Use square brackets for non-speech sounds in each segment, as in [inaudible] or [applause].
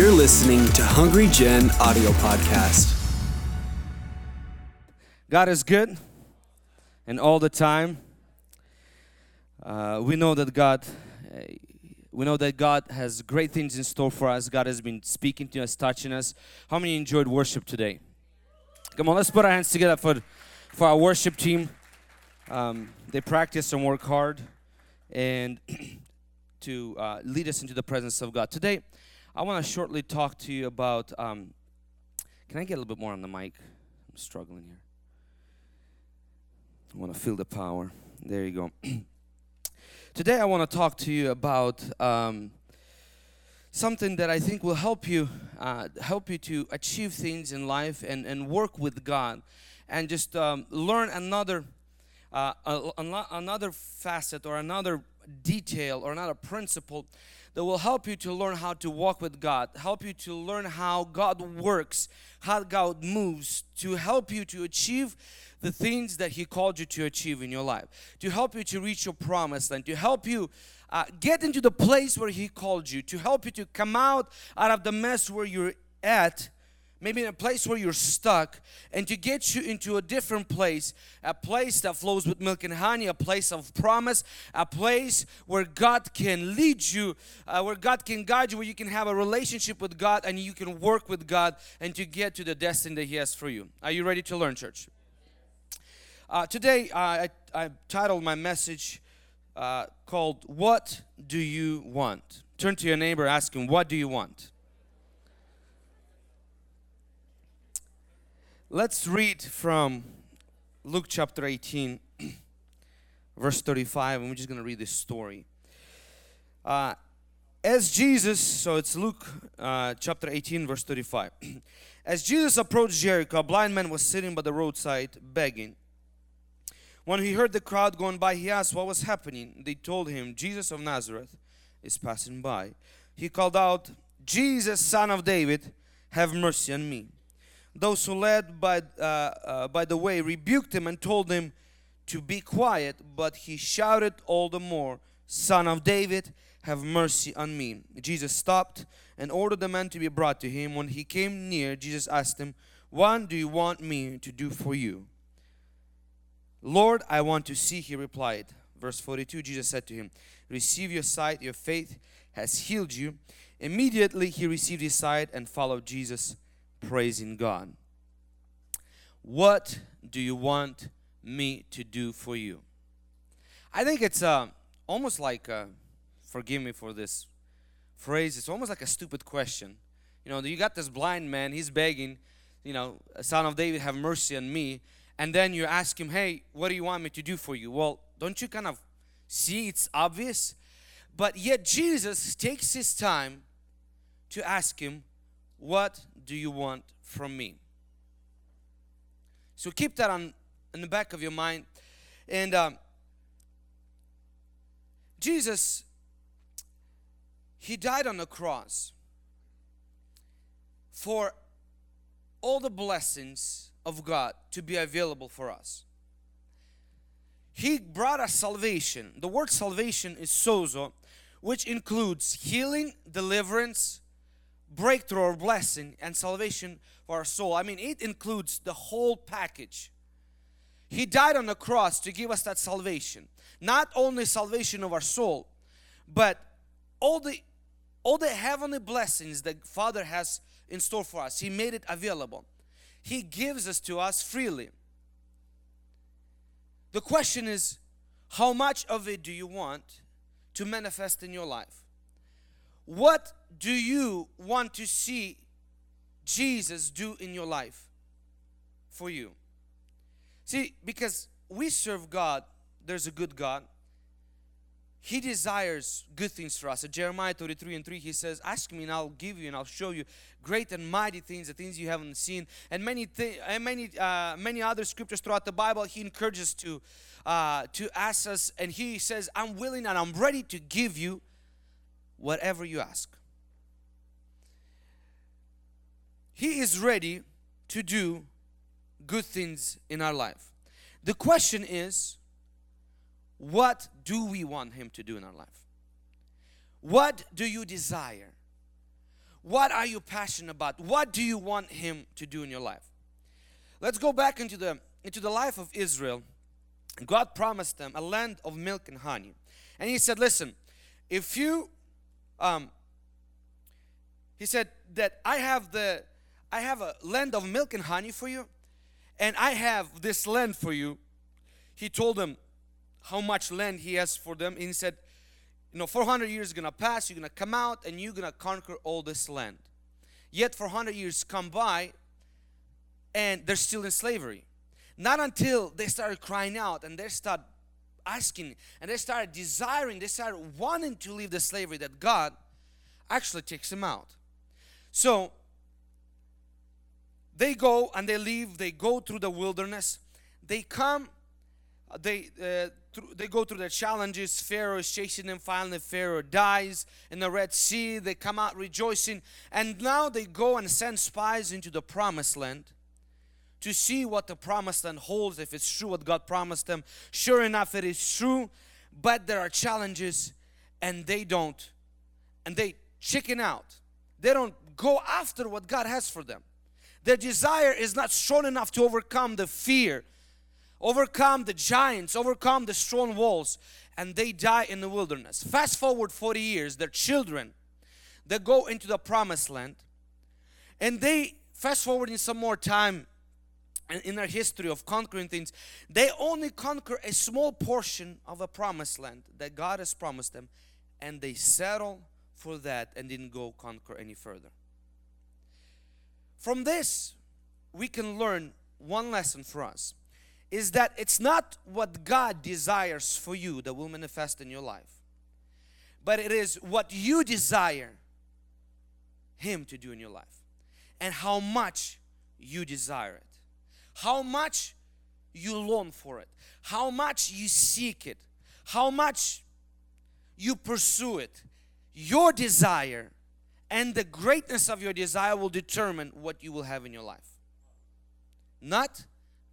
You're listening to Hungry Gen audio podcast. God is good and all the time. Uh, we know that God, uh, we know that God has great things in store for us. God has been speaking to us, touching us. How many enjoyed worship today? Come on, let's put our hands together for for our worship team. Um, they practice and work hard, and [clears throat] to uh, lead us into the presence of God. Today, I want to shortly talk to you about. Um, can I get a little bit more on the mic? I'm struggling here. I want to feel the power. There you go. [clears throat] Today, I want to talk to you about um, something that I think will help you uh, help you to achieve things in life and, and work with God, and just um, learn another uh, another facet or another detail or another principle that will help you to learn how to walk with God, help you to learn how God works, how God moves, to help you to achieve the things that He called you to achieve in your life, to help you to reach your promised land, to help you uh, get into the place where He called you, to help you to come out out of the mess where you're at maybe in a place where you're stuck and to get you into a different place a place that flows with milk and honey a place of promise a place where god can lead you uh, where god can guide you where you can have a relationship with god and you can work with god and to get to the destiny that he has for you. Are you ready to learn church? Uh, today uh, I, I titled my message uh, called what do you want? Turn to your neighbor ask him what do you want Let's read from Luke chapter 18, [clears throat] verse 35, and we're just going to read this story. Uh, as Jesus, so it's Luke uh, chapter 18, verse 35. [clears throat] As Jesus approached Jericho, a blind man was sitting by the roadside begging. When he heard the crowd going by, he asked what was happening. They told him, Jesus of Nazareth is passing by. He called out, Jesus, son of David, have mercy on me. Those who led by, uh, uh, by the way rebuked him and told him to be quiet, but he shouted all the more, Son of David, have mercy on me. Jesus stopped and ordered the man to be brought to him. When he came near, Jesus asked him, What do you want me to do for you? Lord, I want to see, he replied. Verse 42 Jesus said to him, Receive your sight, your faith has healed you. Immediately he received his sight and followed Jesus praising God. What do you want me to do for you? I think it's uh, almost like, uh, forgive me for this phrase, it's almost like a stupid question. You know, you got this blind man, he's begging, you know, son of David, have mercy on me. And then you ask him, hey, what do you want me to do for you? Well, don't you kind of see it's obvious? But yet Jesus takes his time to ask him, what do you want from me? So keep that on in the back of your mind. And um, Jesus, He died on the cross for all the blessings of God to be available for us. He brought us salvation. The word salvation is sozo, which includes healing, deliverance, breakthrough or blessing and salvation for our soul. I mean, it includes the whole package. He died on the cross to give us that salvation. Not only salvation of our soul, but all the all the heavenly blessings that Father has in store for us. He made it available. He gives us to us freely. The question is, how much of it do you want to manifest in your life? What do you want to see Jesus do in your life for you? See, because we serve God, there's a good God. He desires good things for us. In Jeremiah 33 and 3, he says, Ask me and I'll give you and I'll show you great and mighty things, the things you haven't seen. And many and many uh, many other scriptures throughout the Bible, he encourages to uh, to ask us, and he says, I'm willing and I'm ready to give you whatever you ask. He is ready to do good things in our life. The question is, what do we want Him to do in our life? What do you desire? What are you passionate about? What do you want Him to do in your life? Let's go back into the into the life of Israel. God promised them a land of milk and honey, and He said, "Listen, if you," um, He said that I have the I have a land of milk and honey for you, and I have this land for you. He told them how much land He has for them, and He said, you know 400 years is gonna pass you're gonna come out and you're gonna conquer all this land yet 400 years come by and they're still in slavery not until they started crying out and they start asking and they started desiring they started wanting to leave the slavery that god actually takes them out so they go and they leave they go through the wilderness they come they uh, through, they go through the challenges. Pharaoh is chasing them. Finally, Pharaoh dies in the Red Sea. They come out rejoicing. And now they go and send spies into the promised land to see what the promised land holds, if it's true what God promised them. Sure enough, it is true. But there are challenges and they don't. And they chicken out. They don't go after what God has for them. Their desire is not strong enough to overcome the fear overcome the giants, overcome the strong walls, and they die in the wilderness. Fast forward 40 years, their children, they go into the promised land, and they fast forward in some more time in their history of conquering things, they only conquer a small portion of a promised land that God has promised them, and they settle for that and didn't go conquer any further. From this, we can learn one lesson for us is that it's not what God desires for you that will manifest in your life, but it is what you desire Him to do in your life and how much you desire it, how much you long for it, how much you seek it, how much you pursue it. Your desire and the greatness of your desire will determine what you will have in your life. Not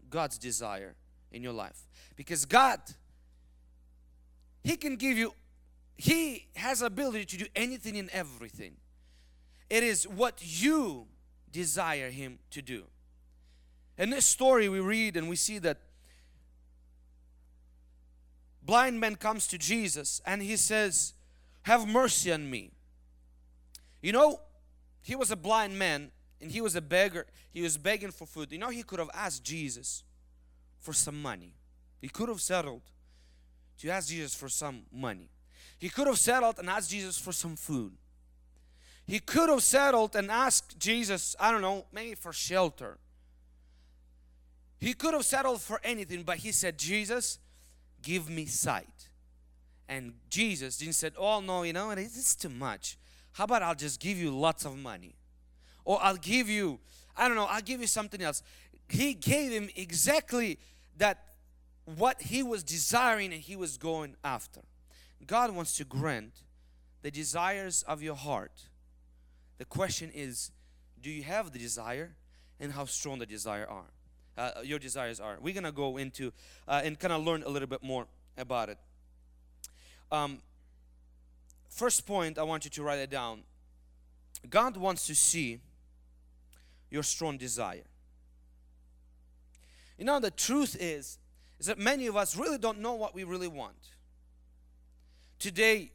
God's desire in your life. Because God, He can give you, He has ability to do anything and everything. It is what you desire Him to do. In this story we read and we see that blind man comes to Jesus and he says, have mercy on me. You know, he was a blind man and he was a beggar. He was begging for food. You know, he could have asked Jesus for some money. He could have settled to ask Jesus for some money. He could have settled and asked Jesus for some food. He could have settled and asked Jesus, I don't know, maybe for shelter. He could have settled for anything, but he said, Jesus, give me sight. And Jesus didn't say, oh no, you know, it's too much. How about I'll just give you lots of money? Or I'll give you, I don't know, I'll give you something else. He gave him exactly that what he was desiring and he was going after. God wants to grant the desires of your heart. The question is, do you have the desire and how strong the desire are? Uh, your desires are. We're gonna go into uh, and kind of learn a little bit more about it. Um, first point, I want you to write it down. God wants to see your strong desire. You know, the truth is, is that many of us really don't know what we really want. Today,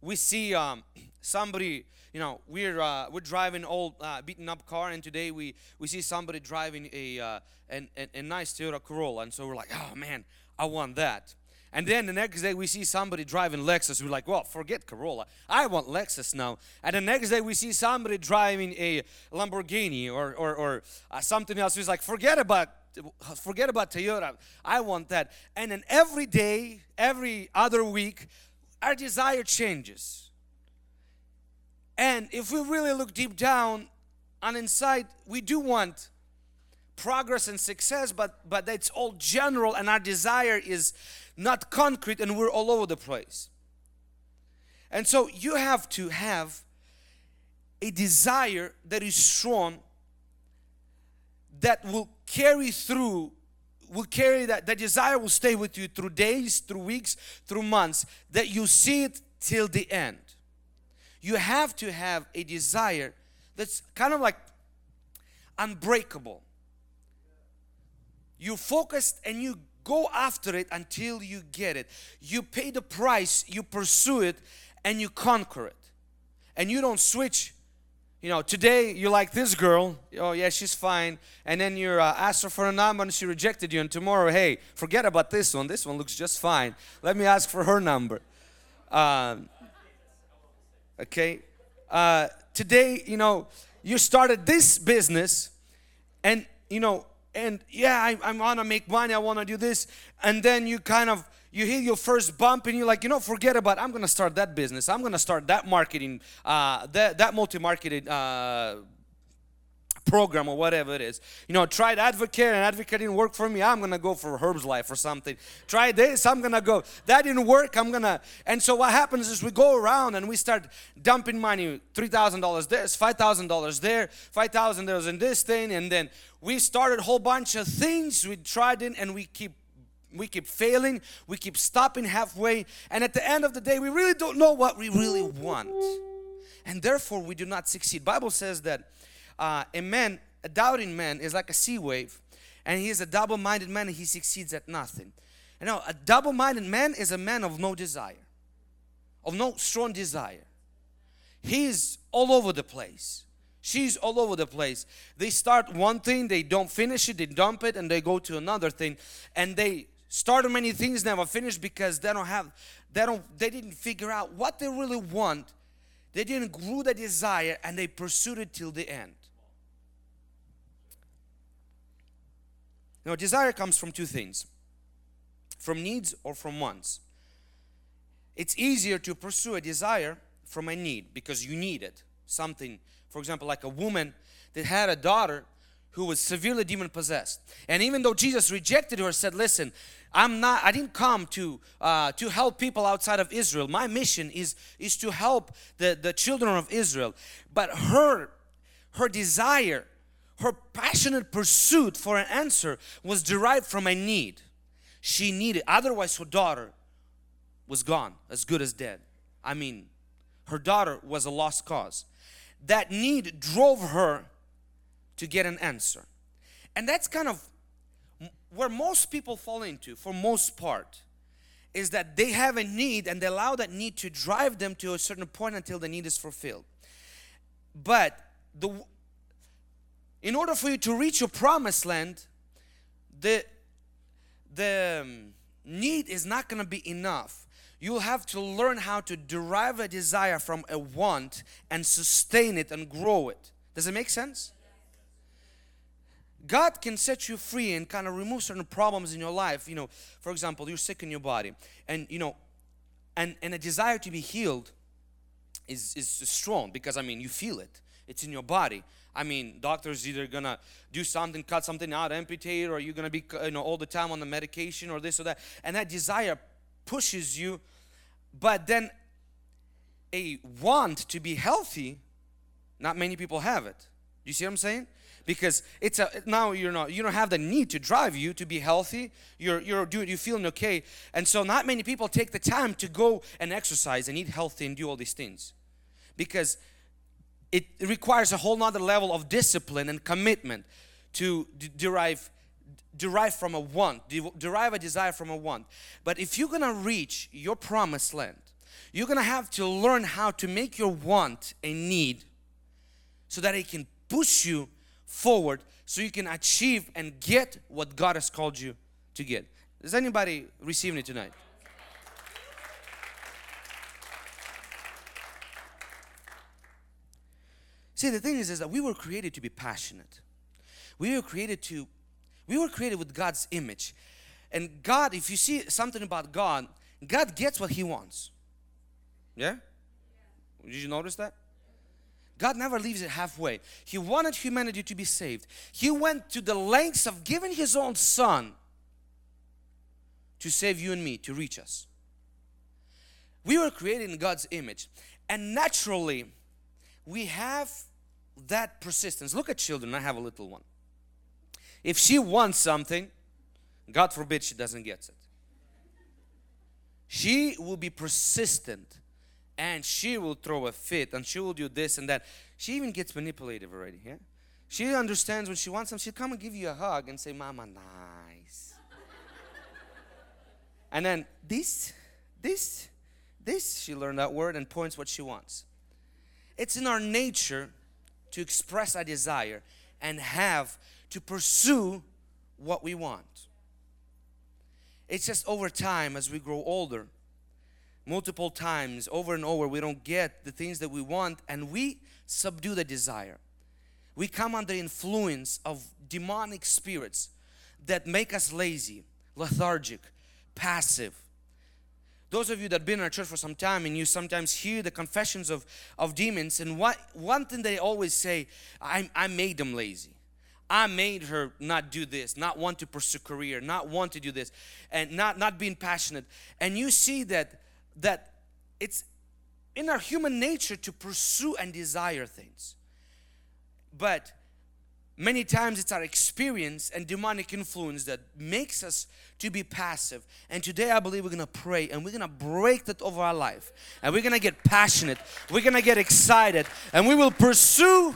we see um, somebody, you know, we're uh, we're driving old uh, beaten up car, and today we we see somebody driving a, uh, an, a a nice Toyota Corolla, and so we're like, oh man, I want that. And then the next day we see somebody driving Lexus. We're like, well, forget Corolla. I want Lexus now. And the next day we see somebody driving a Lamborghini or, or, or uh, something else. We're like, forget about forget about Toyota. I want that. And then every day, every other week, our desire changes. And if we really look deep down and inside, we do want progress and success, but but it's all general, and our desire is not concrete, and we're all over the place. And so you have to have a desire that is strong that will carry through will carry that the desire will stay with you through days through weeks through months that you see it till the end you have to have a desire that's kind of like unbreakable. You focused and you go after it until you get it. You pay the price, you pursue it, and you conquer it. And you don't switch. You know, today you like this girl, oh yeah, she's fine, and then you uh, asked her for a number and she rejected you, and tomorrow, hey, forget about this one, this one looks just fine. Let me ask for her number. Um, okay, uh, today, you know, you started this business, and you know, and yeah, I, I want to make money, I want to do this, and then you kind of you hit your first bump and you're like, you know, forget about. I'm gonna start that business. I'm gonna start that marketing, uh, that that multi-marketed. Uh, program or whatever it is. You know, tried AdvoCare and AdvoCare didn't work for me. I'm gonna go for Herbalife or something. Try this, I'm gonna go. That didn't work, I'm gonna. And so what happens is we go around and we start dumping money $3,000 this, $5,000 there, $5,000 in this thing, and then we started a whole bunch of things. We tried it and we keep we keep failing, we keep stopping halfway, and at the end of the day, we really don't know what we really want. And therefore, we do not succeed. Bible says that uh, a man, a doubting man, is like a sea wave, and he is a double-minded man, and he succeeds at nothing. You know, a double-minded man is a man of no desire, of no strong desire. He's all over the place. She's all over the place. They start one thing, they don't finish it, they dump it, and they go to another thing, and they started many things never finished because they don't have they don't they didn't figure out what they really want they didn't grow the desire and they pursued it till the end now desire comes from two things from needs or from wants it's easier to pursue a desire from a need because you need it something for example like a woman that had a daughter who was severely demon possessed and even though jesus rejected her said listen I'm not, I didn't come to, uh, to help people outside of Israel. My mission is, is to help the, the children of Israel. But her, her desire, her passionate pursuit for an answer was derived from a need. She needed, otherwise her daughter was gone, as good as dead. I mean, her daughter was a lost cause. That need drove her to get an answer. And that's kind of where most people fall into, for most part, is that they have a need and they allow that need to drive them to a certain point until the need is fulfilled. But the in order for you to reach your promised land, the the um, need is not going to be enough. You'll have to learn how to derive a desire from a want and sustain it and grow it. Does it make sense? God can set you free and kind of remove certain problems in your life. You know, for example, you're sick in your body, and you know, and and a desire to be healed is is strong because I mean you feel it. It's in your body. I mean, doctors either gonna do something, cut something out, amputate, or you're gonna be you know all the time on the medication or this or that, and that desire pushes you. But then, a want to be healthy, not many people have it. You see what I'm saying? because it's a now you're not you don't have the need to drive you to be healthy you're you're doing you feeling okay and so not many people take the time to go and exercise and eat healthy and do all these things because it requires a whole nother level of discipline and commitment to derive derive from a want derive a desire from a want but if you're gonna reach your promised land you're gonna have to learn how to make your want a need so that it can push you forward so you can achieve and get what God has called you to get. Is anybody receiving it tonight? See, the thing is, is that we were created to be passionate. We were created to, we were created with God's image. And God, if you see something about God, God gets what He wants. Yeah? Did you notice that? God never leaves it halfway. He wanted humanity to be saved. He went to the lengths of giving His own Son to save you and me, to reach us. We were created in God's image, and naturally, we have that persistence. Look at children. I have a little one. If she wants something, God forbid she doesn't get it. She will be persistent and she will throw a fit and she will do this and that. She even gets manipulative already, yeah? She understands when she wants something, she'll come and give you a hug and say, Mama, nice. [laughs] and then this, this, this, she learned that word and points what she wants. It's in our nature to express our desire and have to pursue what we want. It's just over time as we grow older, multiple times over and over, we don't get the things that we want and we subdue the desire. We come under influence of demonic spirits that make us lazy, lethargic, passive. Those of you that have been in our church for some time and you sometimes hear the confessions of, of demons, and what one thing they always say, I, I made them lazy. I made her not do this, not want to pursue career, not want to do this, and not not being passionate. And you see that that it's in our human nature to pursue and desire things. But many times it's our experience and demonic influence that makes us to be passive. And today I believe we're gonna pray and we're gonna break that over our life. And we're gonna get passionate, we're gonna get excited, and we will pursue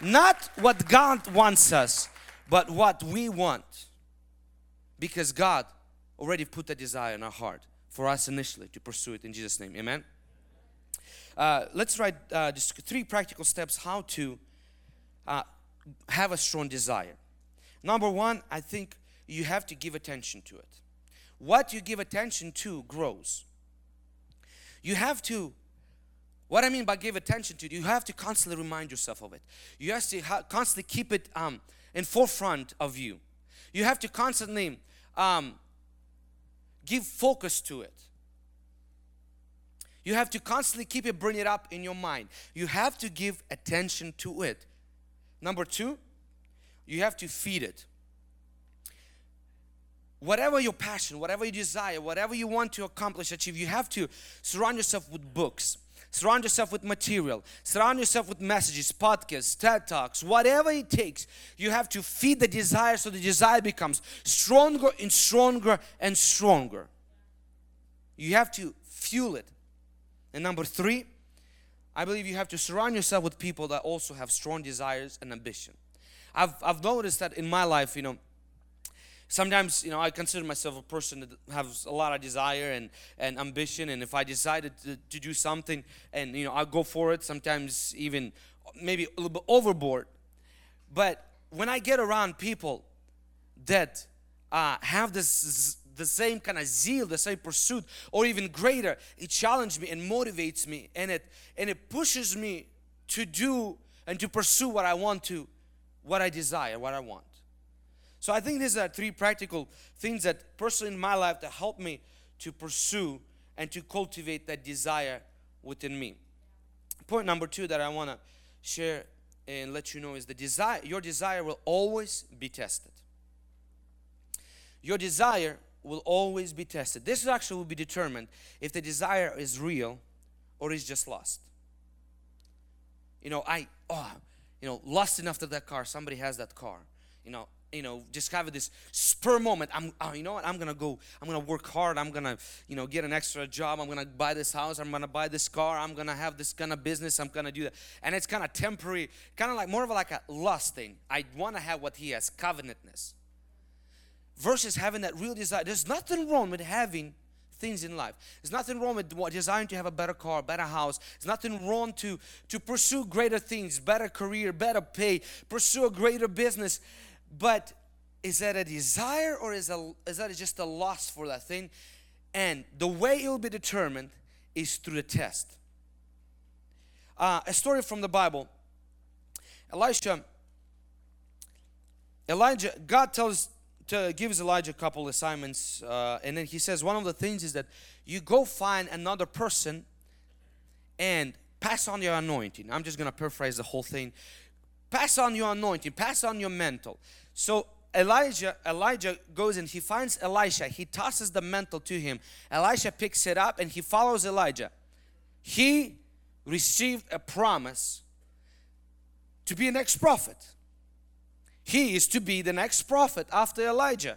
not what God wants us, but what we want. Because God already put a desire in our heart for us initially to pursue it in Jesus' name. Amen. Uh, let's write uh, just three practical steps how to uh, have a strong desire. Number one, I think you have to give attention to it. What you give attention to grows. You have to what I mean by give attention to you have to constantly remind yourself of it. You have to constantly keep it um, in forefront of you. You have to constantly um, give focus to it. You have to constantly keep it, bring it up in your mind. You have to give attention to it. Number two, you have to feed it. Whatever your passion, whatever you desire, whatever you want to accomplish, achieve, you have to surround yourself with books Surround yourself with material. Surround yourself with messages, podcasts, TED Talks, whatever it takes. You have to feed the desire so the desire becomes stronger and stronger and stronger. You have to fuel it. And number three, I believe you have to surround yourself with people that also have strong desires and ambition. I've, I've noticed that in my life, you know, sometimes you know i consider myself a person that has a lot of desire and, and ambition and if i decided to, to do something and you know i go for it sometimes even maybe a little bit overboard but when i get around people that uh, have this the same kind of zeal the same pursuit or even greater it challenges me and motivates me and it and it pushes me to do and to pursue what i want to what i desire what i want so I think these are three practical things that personally in my life that help me to pursue and to cultivate that desire within me. Point number two that I want to share and let you know is the desire your desire will always be tested. Your desire will always be tested. This actually will be determined if the desire is real or is just lost. You know, I oh, you know, lust enough to that car. Somebody has that car. You know, you know just have this spur moment. I'm oh, you know what? I'm gonna go i'm gonna work hard. I'm gonna you know get an extra job. I'm gonna buy this house. I'm gonna buy this car. I'm gonna have this kind of business. I'm gonna do that. And it's kind of temporary kind of like more of like a lust thing. I want to have what he has covenantness versus having that real desire there's nothing wrong with having things in life. There's nothing wrong with desiring to have a better car, better house. There's nothing wrong to, to pursue greater things, better career, better pay, pursue a greater business. But is that a desire or is, a, is that just a loss for that thing? And the way it will be determined is through the test. Uh, a story from the Bible. Elisha, Elijah, God tells to gives Elijah a couple assignments, uh, and then he says one of the things is that you go find another person and pass on your anointing. I'm just gonna paraphrase the whole thing. Pass on your anointing, pass on your mantle. So Elijah, Elijah goes and he finds Elisha. He tosses the mantle to him. Elisha picks it up and he follows Elijah. He received a promise to be a next prophet. He is to be the next prophet after Elijah.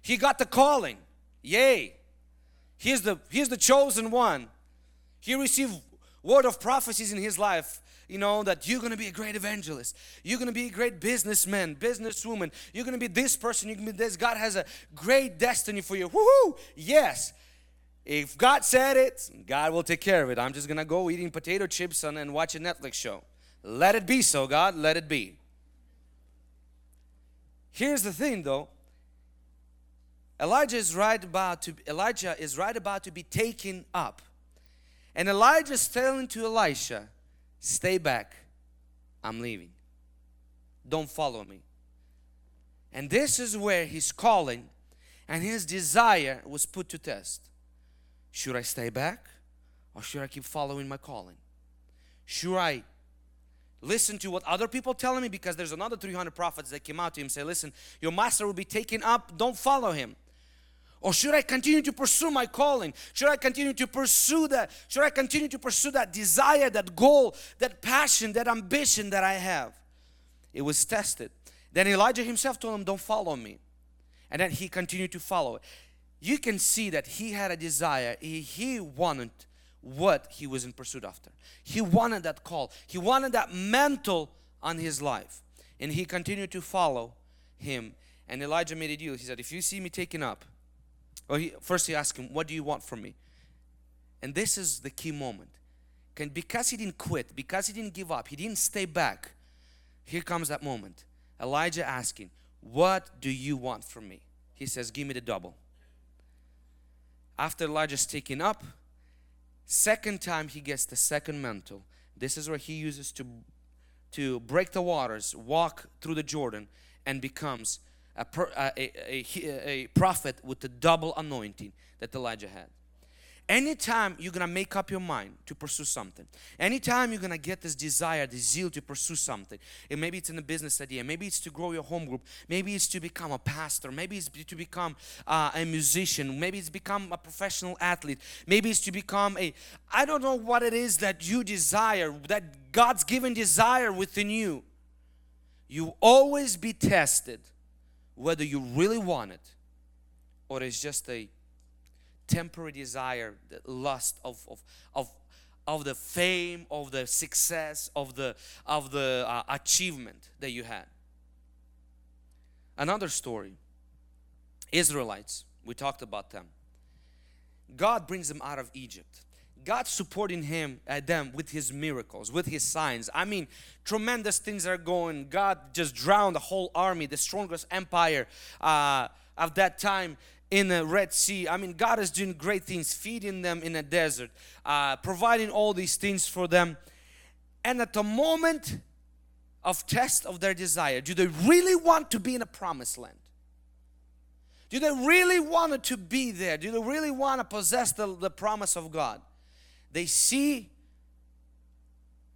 He got the calling. Yay. He's the, he's the chosen one. He received word of prophecies in his life you know that you're going to be a great evangelist you're going to be a great businessman businesswoman you're going to be this person you're going to be this god has a great destiny for you Woohoo! yes if god said it god will take care of it i'm just going to go eating potato chips and, and watch a netflix show let it be so god let it be here's the thing though elijah is right about to elijah is right about to be taken up and elijah's telling to elisha Stay back. I'm leaving. Don't follow me. And this is where his calling and his desire was put to test. Should I stay back or should I keep following my calling? Should I listen to what other people telling me because there's another 300 prophets that came out to him say listen your master will be taken up don't follow him or should I continue to pursue my calling? Should I continue to pursue that? Should I continue to pursue that desire, that goal, that passion, that ambition that I have? It was tested. Then Elijah himself told him, Don't follow me. And then he continued to follow. You can see that he had a desire. He, he wanted what he was in pursuit after. He wanted that call. He wanted that mantle on his life. And he continued to follow him. And Elijah made a deal. He said, If you see me taken up, or he, first he asked him, What do you want from me? And this is the key moment. Can, because he didn't quit, because he didn't give up, he didn't stay back, here comes that moment. Elijah asking, What do you want from me? He says, Give me the double. After Elijah's taken up, second time he gets the second mantle. This is where he uses to, to break the waters, walk through the Jordan, and becomes a, a, a, a prophet with the double anointing that Elijah had. Anytime you're gonna make up your mind to pursue something, anytime you're gonna get this desire, this zeal to pursue something, and maybe it's in a business idea, maybe it's to grow your home group, maybe it's to become a pastor, maybe it's to become uh, a musician, maybe it's become a professional athlete, maybe it's to become a, I don't know what it is that you desire, that God's given desire within you. You always be tested whether you really want it or it's just a temporary desire, the lust of, of, of, of the fame, of the success, of the, of the uh, achievement that you had. Another story Israelites, we talked about them. God brings them out of Egypt. God supporting him uh, them with his miracles, with his signs. I mean, tremendous things are going. God just drowned the whole army, the strongest empire uh, of that time in the Red Sea. I mean, God is doing great things, feeding them in a the desert, uh, providing all these things for them. And at the moment of test of their desire, do they really want to be in a promised land? Do they really want to be there? Do they really want to possess the, the promise of God? they see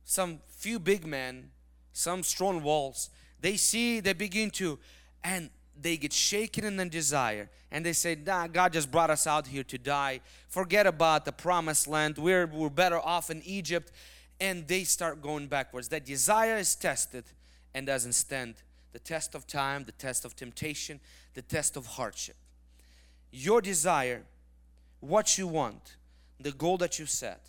some few big men, some strong walls. They see, they begin to, and they get shaken in their desire and they say nah god just brought us out here to die. Forget about the promised land. We're, we're better off in egypt. And they start going backwards. That desire is tested and doesn't stand. The test of time the test of temptation the test of hardship. Your desire what you want the goal that you set,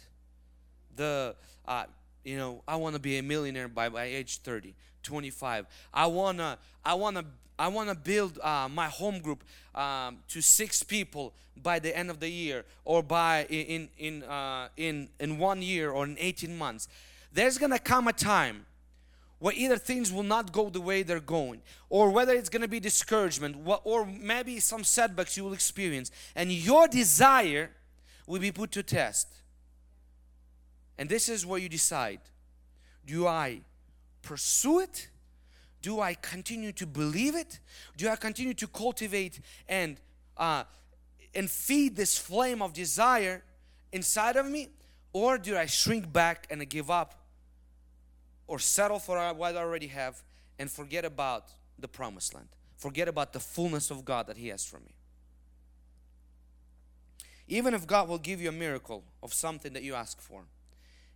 the uh, you know, I want to be a millionaire by, by age 30, 25. I wanna, I wanna, I wanna build uh, my home group um, to six people by the end of the year, or by in in uh, in in one year or in 18 months. There's gonna come a time where either things will not go the way they're going or whether it's to be discouragement or maybe some setbacks you will experience and your desire will be put to test. And this is where you decide do I pursue it? Do I continue to believe it? Do I continue to cultivate and uh, and feed this flame of desire inside of me? Or do I shrink back and give up or settle for what I already have and forget about the promised land? Forget about the fullness of God that He has for me. Even if God will give you a miracle of something that you ask for,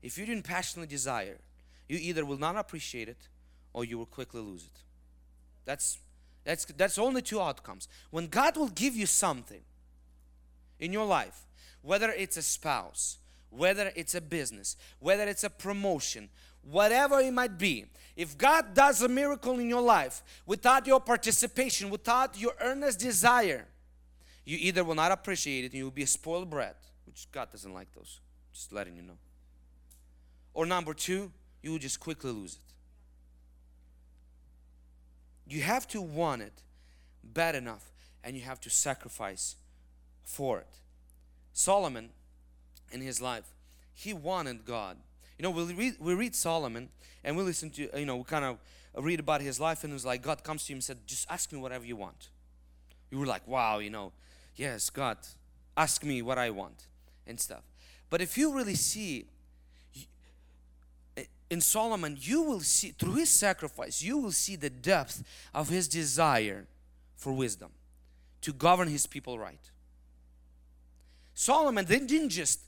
if you didn't passionately desire, you either will not appreciate it or you will quickly lose it. That's that's that's only two outcomes. When God will give you something in your life, whether it's a spouse, whether it's a business, whether it's a promotion, whatever it might be, if God does a miracle in your life without your participation, without your earnest desire, you either will not appreciate it and you will be a spoiled brat, which God doesn't like those. Just letting you know. Or number two, you will just quickly lose it. You have to want it bad enough and you have to sacrifice for it. Solomon, in his life, he wanted God. You know, we read, we read Solomon and we listen to, you know, we kind of read about his life and it was like God comes to him and said, just ask me whatever you want. You were like, wow, you know, yes, God, ask me what I want and stuff. But if you really see in Solomon, you will see through his sacrifice, you will see the depth of his desire for wisdom to govern his people right. Solomon didn't just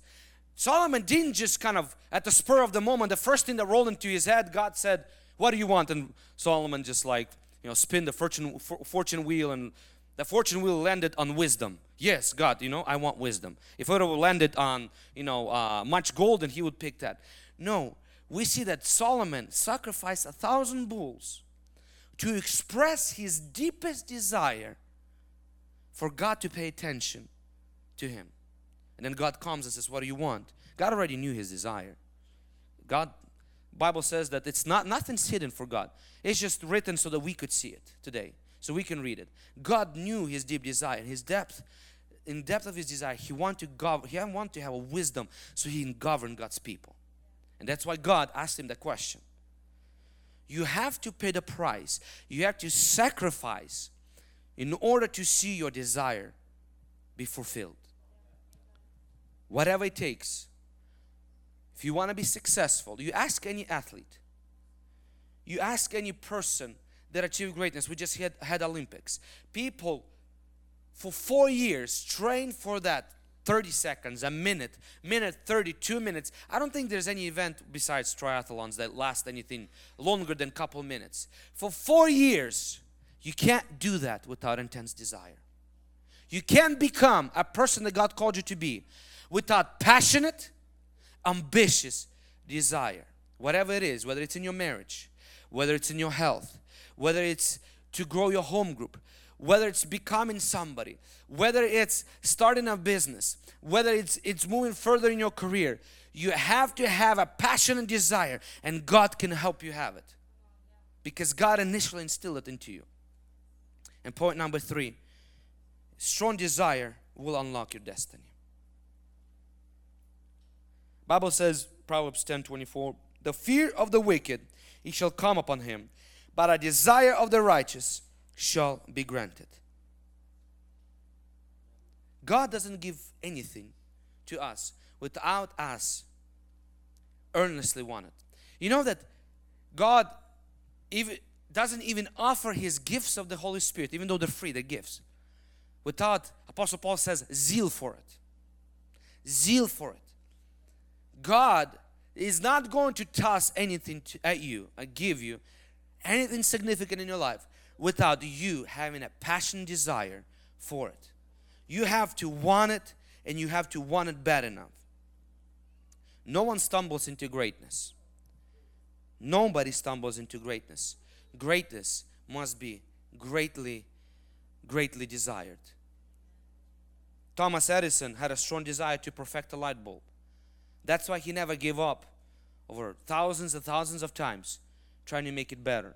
Solomon didn't just kind of at the spur of the moment, the first thing that rolled into his head, God said, What do you want? And Solomon just like, you know, spin the fortune fortune wheel and the fortune wheel landed on wisdom. Yes, God, you know, I want wisdom. If it would have landed on, you know, uh, much gold, then he would pick that. No, we see that Solomon sacrificed a thousand bulls to express his deepest desire for God to pay attention to him. And then God comes and says, What do you want? God already knew his desire. God, Bible says that it's not nothing's hidden for God. It's just written so that we could see it today. So we can read it. God knew his deep desire, his depth. In depth of his desire, he wanted to govern, he wanted to have a wisdom so he can govern God's people. And that's why God asked him the question. You have to pay the price. You have to sacrifice in order to see your desire be fulfilled. Whatever it takes. If you want to be successful, you ask any athlete, you ask any person that achieved greatness. We just had, had Olympics. People for four years train for that 30 seconds, a minute, minute 32 minutes. I don't think there's any event besides triathlons that last anything longer than a couple minutes. For four years, you can't do that without intense desire. You can't become a person that God called you to be without passionate, ambitious desire. Whatever it is, whether it's in your marriage, whether it's in your health, whether it's to grow your home group, whether it's becoming somebody, whether it's starting a business, whether it's it's moving further in your career, you have to have a passion and desire and God can help you have it. Because God initially instilled it into you. And point number 3, strong desire will unlock your destiny. Bible says Proverbs 10:24, "The fear of the wicked it shall come upon him, but a desire of the righteous shall be granted. God doesn't give anything to us without us earnestly want it. You know that God even doesn't even offer his gifts of the Holy Spirit, even though they're free, the gifts, without Apostle Paul says zeal for it. Zeal for it. God is not going to toss anything to, at you, I give you anything significant in your life without you having a passion desire for it. You have to want it and you have to want it bad enough. No one stumbles into greatness. Nobody stumbles into greatness. Greatness must be greatly, greatly desired. Thomas Edison had a strong desire to perfect a light bulb. That's why he never gave up over thousands and thousands of times trying to make it better.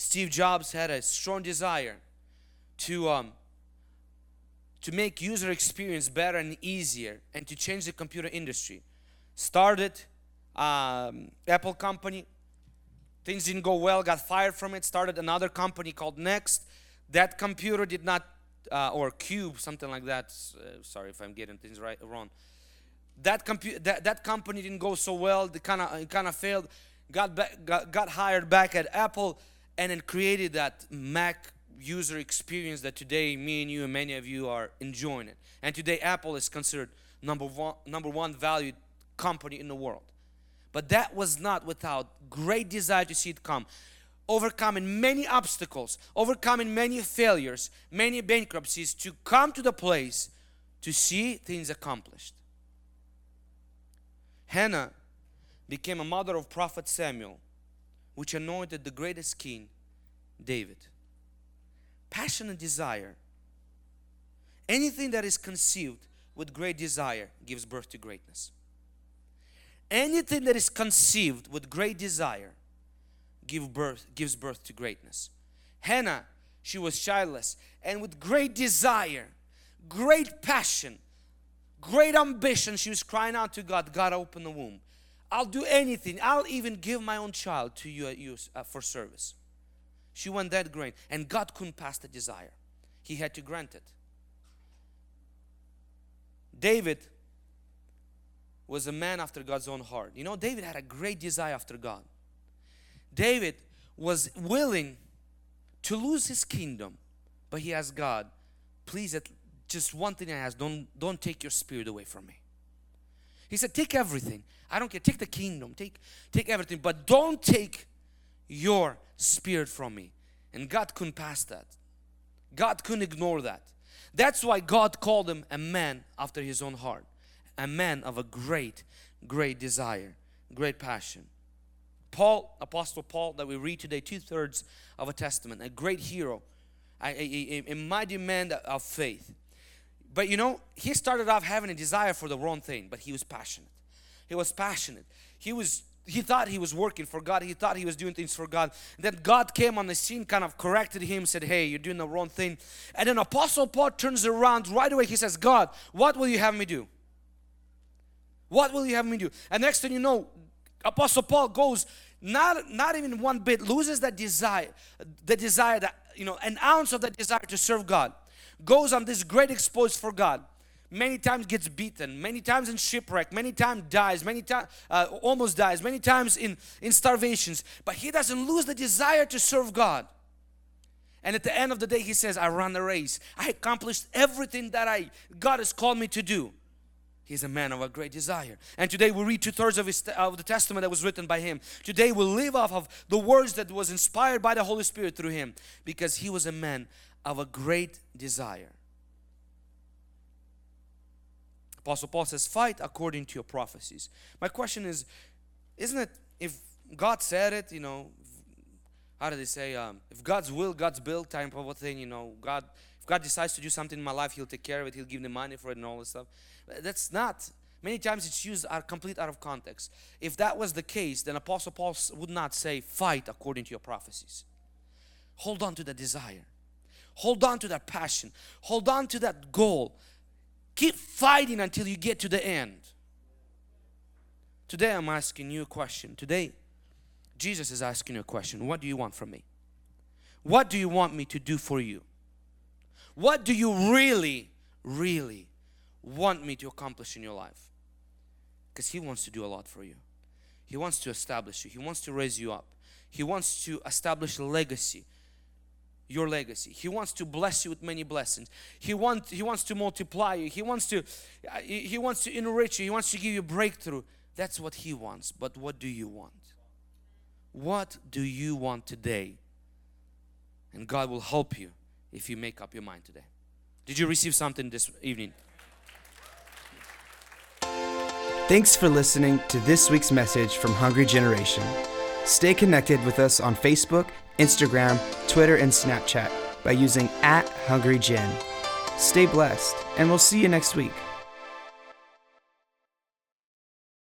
Steve Jobs had a strong desire to um, to make user experience better and easier and to change the computer industry. Started um, Apple company. Things didn't go well, got fired from it, started another company called NeXT. That computer did not, uh, or Cube, something like that. Uh, sorry if I'm getting things right wrong. That, compu- that, that company didn't go so well, they kind of kind of failed. Got, back, got, got hired back at Apple and then created that Mac user experience that today me and you and many of you are enjoying it. And today Apple is considered number one, number one valued company in the world. But that was not without great desire to see it come. Overcoming many obstacles, overcoming many failures, many bankruptcies to come to the place to see things accomplished. Hannah became a mother of prophet Samuel, which anointed the greatest king, David. Passion and desire. Anything that is conceived with great desire gives birth to greatness. Anything that is conceived with great desire give birth, gives birth to greatness. Hannah, she was childless, and with great desire, great passion, great ambition, she was crying out to God, God, open the womb. I'll do anything. I'll even give my own child to you, you uh, for service. She went that great, and God couldn't pass the desire. He had to grant it. David was a man after God's own heart. You know, David had a great desire after God. David was willing to lose his kingdom, but he asked God, please, just one thing I ask, don't, don't take your spirit away from me. He said, take everything. I don't care. Take the kingdom. Take, take everything. But don't take your spirit from me. And God couldn't pass that. God couldn't ignore that. That's why God called him a man after his own heart. A man of a great, great desire, great passion. Paul, Apostle Paul, that we read today, two thirds of a testament, a great hero, a, a, a, mighty man of faith. But you know, he started off having a desire for the wrong thing, but he was passionate. He was passionate. He was he thought he was working for God. He thought he was doing things for God. Then God came on the scene, kind of corrected him, said, Hey, you're doing the wrong thing. And then Apostle Paul turns around right away. He says, God, what will you have me do? What will you have me do? And next thing you know, Apostle Paul goes, not, not even one bit, loses that desire, the desire that, you know, an ounce of that desire to serve God. Goes on this great exploits for God. Many times gets beaten many times in shipwreck many times dies many times uh, almost dies many times in in starvations. But he doesn't lose the desire to serve god. And at the end of the day he says i ran the race. I accomplished everything that i god has called me to do. He's a man of a great desire. And today we read two-thirds of, his, of the testament that was written by him. Today we'll live off of the words that was inspired by the holy spirit through him because he was a man of a great desire Apostle Paul says, fight according to your prophecies. My question is, isn't it, if God said it, you know, how do they say, um, if God's will, God's bill type of a thing, you know, God, if God decides to do something in my life, He'll take care of it, He'll give me money for it and all this stuff. That's not, many times it's used are complete out of context. If that was the case, then Apostle Paul would not say, fight according to your prophecies. Hold on to that desire. Hold on to that passion. Hold on to that goal. Keep fighting until you get to the end. Today I'm asking you a question. Today, Jesus is asking you a question. What do you want from me? What do you want me to do for you? What do you really, really want me to accomplish in your life? Because He wants to do a lot for you. He wants to establish you. He wants to raise you up. He wants to establish a legacy your legacy. He wants to bless you with many blessings. He wants he wants to multiply you. He wants to uh, he wants to enrich you. He wants to give you breakthrough. That's what he wants. But what do you want? What do you want today? And God will help you if you make up your mind today. Did you receive something this evening? Thanks for listening to this week's message from Hungry Generation. Stay connected with us on Facebook Instagram, Twitter, and Snapchat by using at HungryGen. Stay blessed, and we'll see you next week.